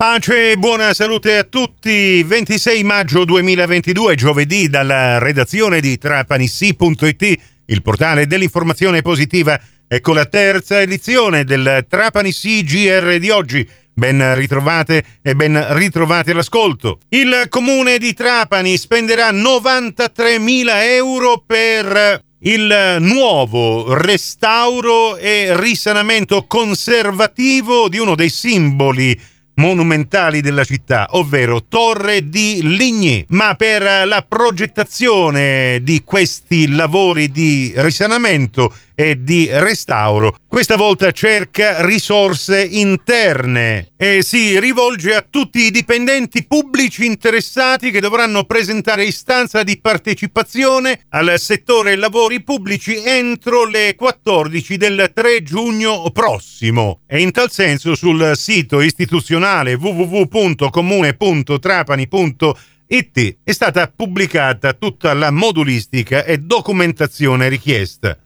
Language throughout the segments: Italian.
Pace e buona salute a tutti. 26 maggio 2022, giovedì, dalla redazione di trapanissi.it, il portale dell'informazione positiva. Ecco la terza edizione del Trapanissi GR di oggi. Ben ritrovate e ben ritrovati all'ascolto. Il comune di Trapani spenderà 93.000 euro per il nuovo restauro e risanamento conservativo di uno dei simboli monumentali della città, ovvero Torre di Ligny. Ma per la progettazione di questi lavori di risanamento e di restauro. Questa volta cerca risorse interne e si rivolge a tutti i dipendenti pubblici interessati che dovranno presentare istanza di partecipazione al settore lavori pubblici entro le 14 del 3 giugno prossimo. E in tal senso sul sito istituzionale www.comune.trapani.it è stata pubblicata tutta la modulistica e documentazione richiesta.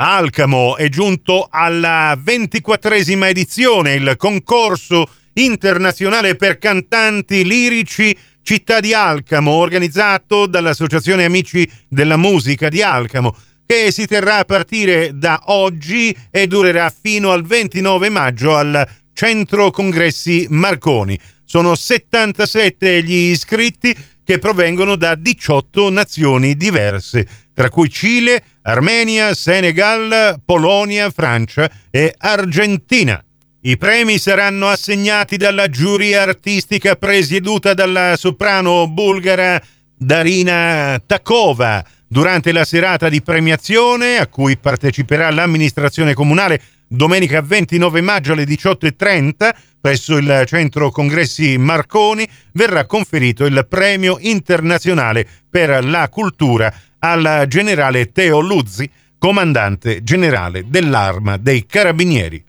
Alcamo è giunto alla ventiquattresima edizione, il concorso internazionale per cantanti lirici Città di Alcamo, organizzato dall'Associazione Amici della Musica di Alcamo, che si terrà a partire da oggi e durerà fino al 29 maggio al Centro Congressi Marconi. Sono 77 gli iscritti che provengono da 18 nazioni diverse, tra cui Cile, Armenia, Senegal, Polonia, Francia e Argentina. I premi saranno assegnati dalla giuria artistica presieduta dalla soprano bulgara Darina Takova durante la serata di premiazione a cui parteciperà l'amministrazione comunale domenica 29 maggio alle 18.30 presso il centro congressi Marconi verrà conferito il premio internazionale per la cultura al generale Teo Luzzi, comandante generale dell'Arma dei Carabinieri.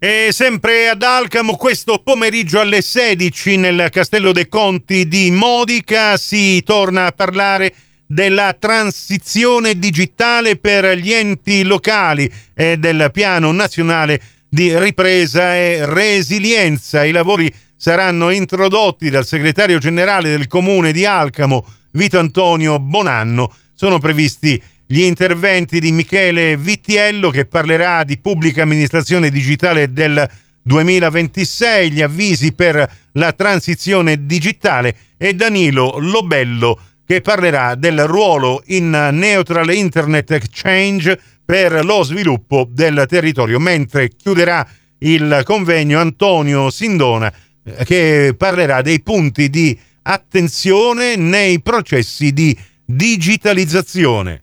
E sempre ad Alcamo, questo pomeriggio alle 16 nel Castello dei Conti di Modica si torna a parlare della transizione digitale per gli enti locali e del piano nazionale di ripresa e resilienza. I lavori saranno introdotti dal segretario generale del comune di Alcamo, Vito Antonio Bonanno. Sono previsti gli interventi di Michele Vittiello che parlerà di pubblica amministrazione digitale del 2026, gli avvisi per la transizione digitale e Danilo Lobello che parlerà del ruolo in Neutral Internet Exchange per lo sviluppo del territorio, mentre chiuderà il convegno Antonio Sindona eh, che parlerà dei punti di attenzione nei processi di digitalizzazione.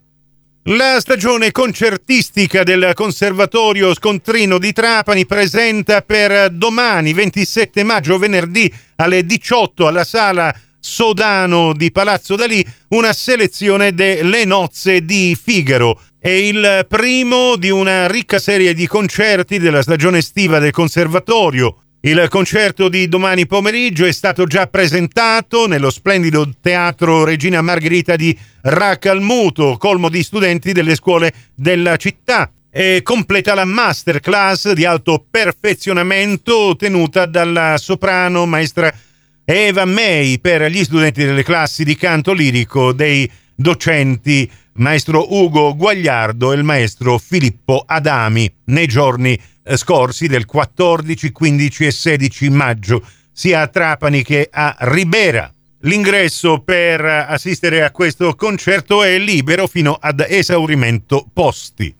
La stagione concertistica del Conservatorio Scontrino di Trapani presenta per domani 27 maggio venerdì alle 18 alla sala Sodano di Palazzo Dalì una selezione delle nozze di Figaro. È il primo di una ricca serie di concerti della stagione estiva del Conservatorio. Il concerto di domani pomeriggio è stato già presentato nello splendido teatro Regina Margherita di Racalmuto, colmo di studenti delle scuole della città. E completa la masterclass di alto perfezionamento tenuta dalla soprano maestra Eva May per gli studenti delle classi di canto lirico dei docenti maestro Ugo Guagliardo e il maestro Filippo Adami nei giorni scorsi del 14, 15 e 16 maggio sia a Trapani che a Ribera. L'ingresso per assistere a questo concerto è libero fino ad esaurimento posti.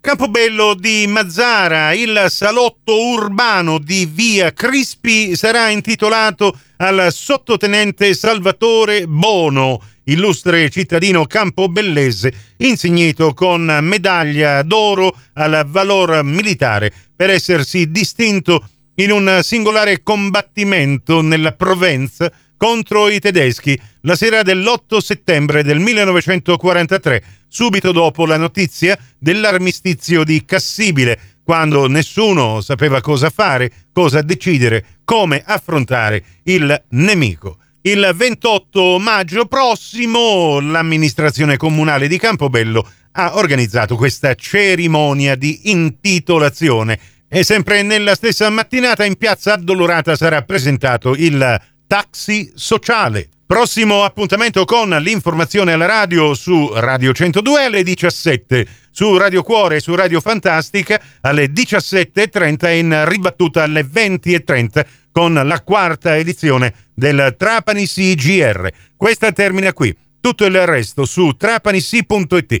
Campobello di Mazzara, il salotto urbano di Via Crispi sarà intitolato al sottotenente Salvatore Bono, illustre cittadino campobellese, insignito con medaglia d'oro al valor militare per essersi distinto in un singolare combattimento nella Provenza contro i tedeschi la sera dell'8 settembre del 1943, subito dopo la notizia dell'armistizio di Cassibile, quando nessuno sapeva cosa fare, cosa decidere, come affrontare il nemico. Il 28 maggio prossimo l'amministrazione comunale di Campobello ha organizzato questa cerimonia di intitolazione E sempre nella stessa mattinata in piazza Addolorata sarà presentato il Taxi Sociale. Prossimo appuntamento con l'informazione alla radio su Radio 102 alle 17, su Radio Cuore e su Radio Fantastica alle 17.30 e in ribattuta alle 20.30 con la quarta edizione del Trapani CGR. Questa termina qui. Tutto il resto su trapanisi.it.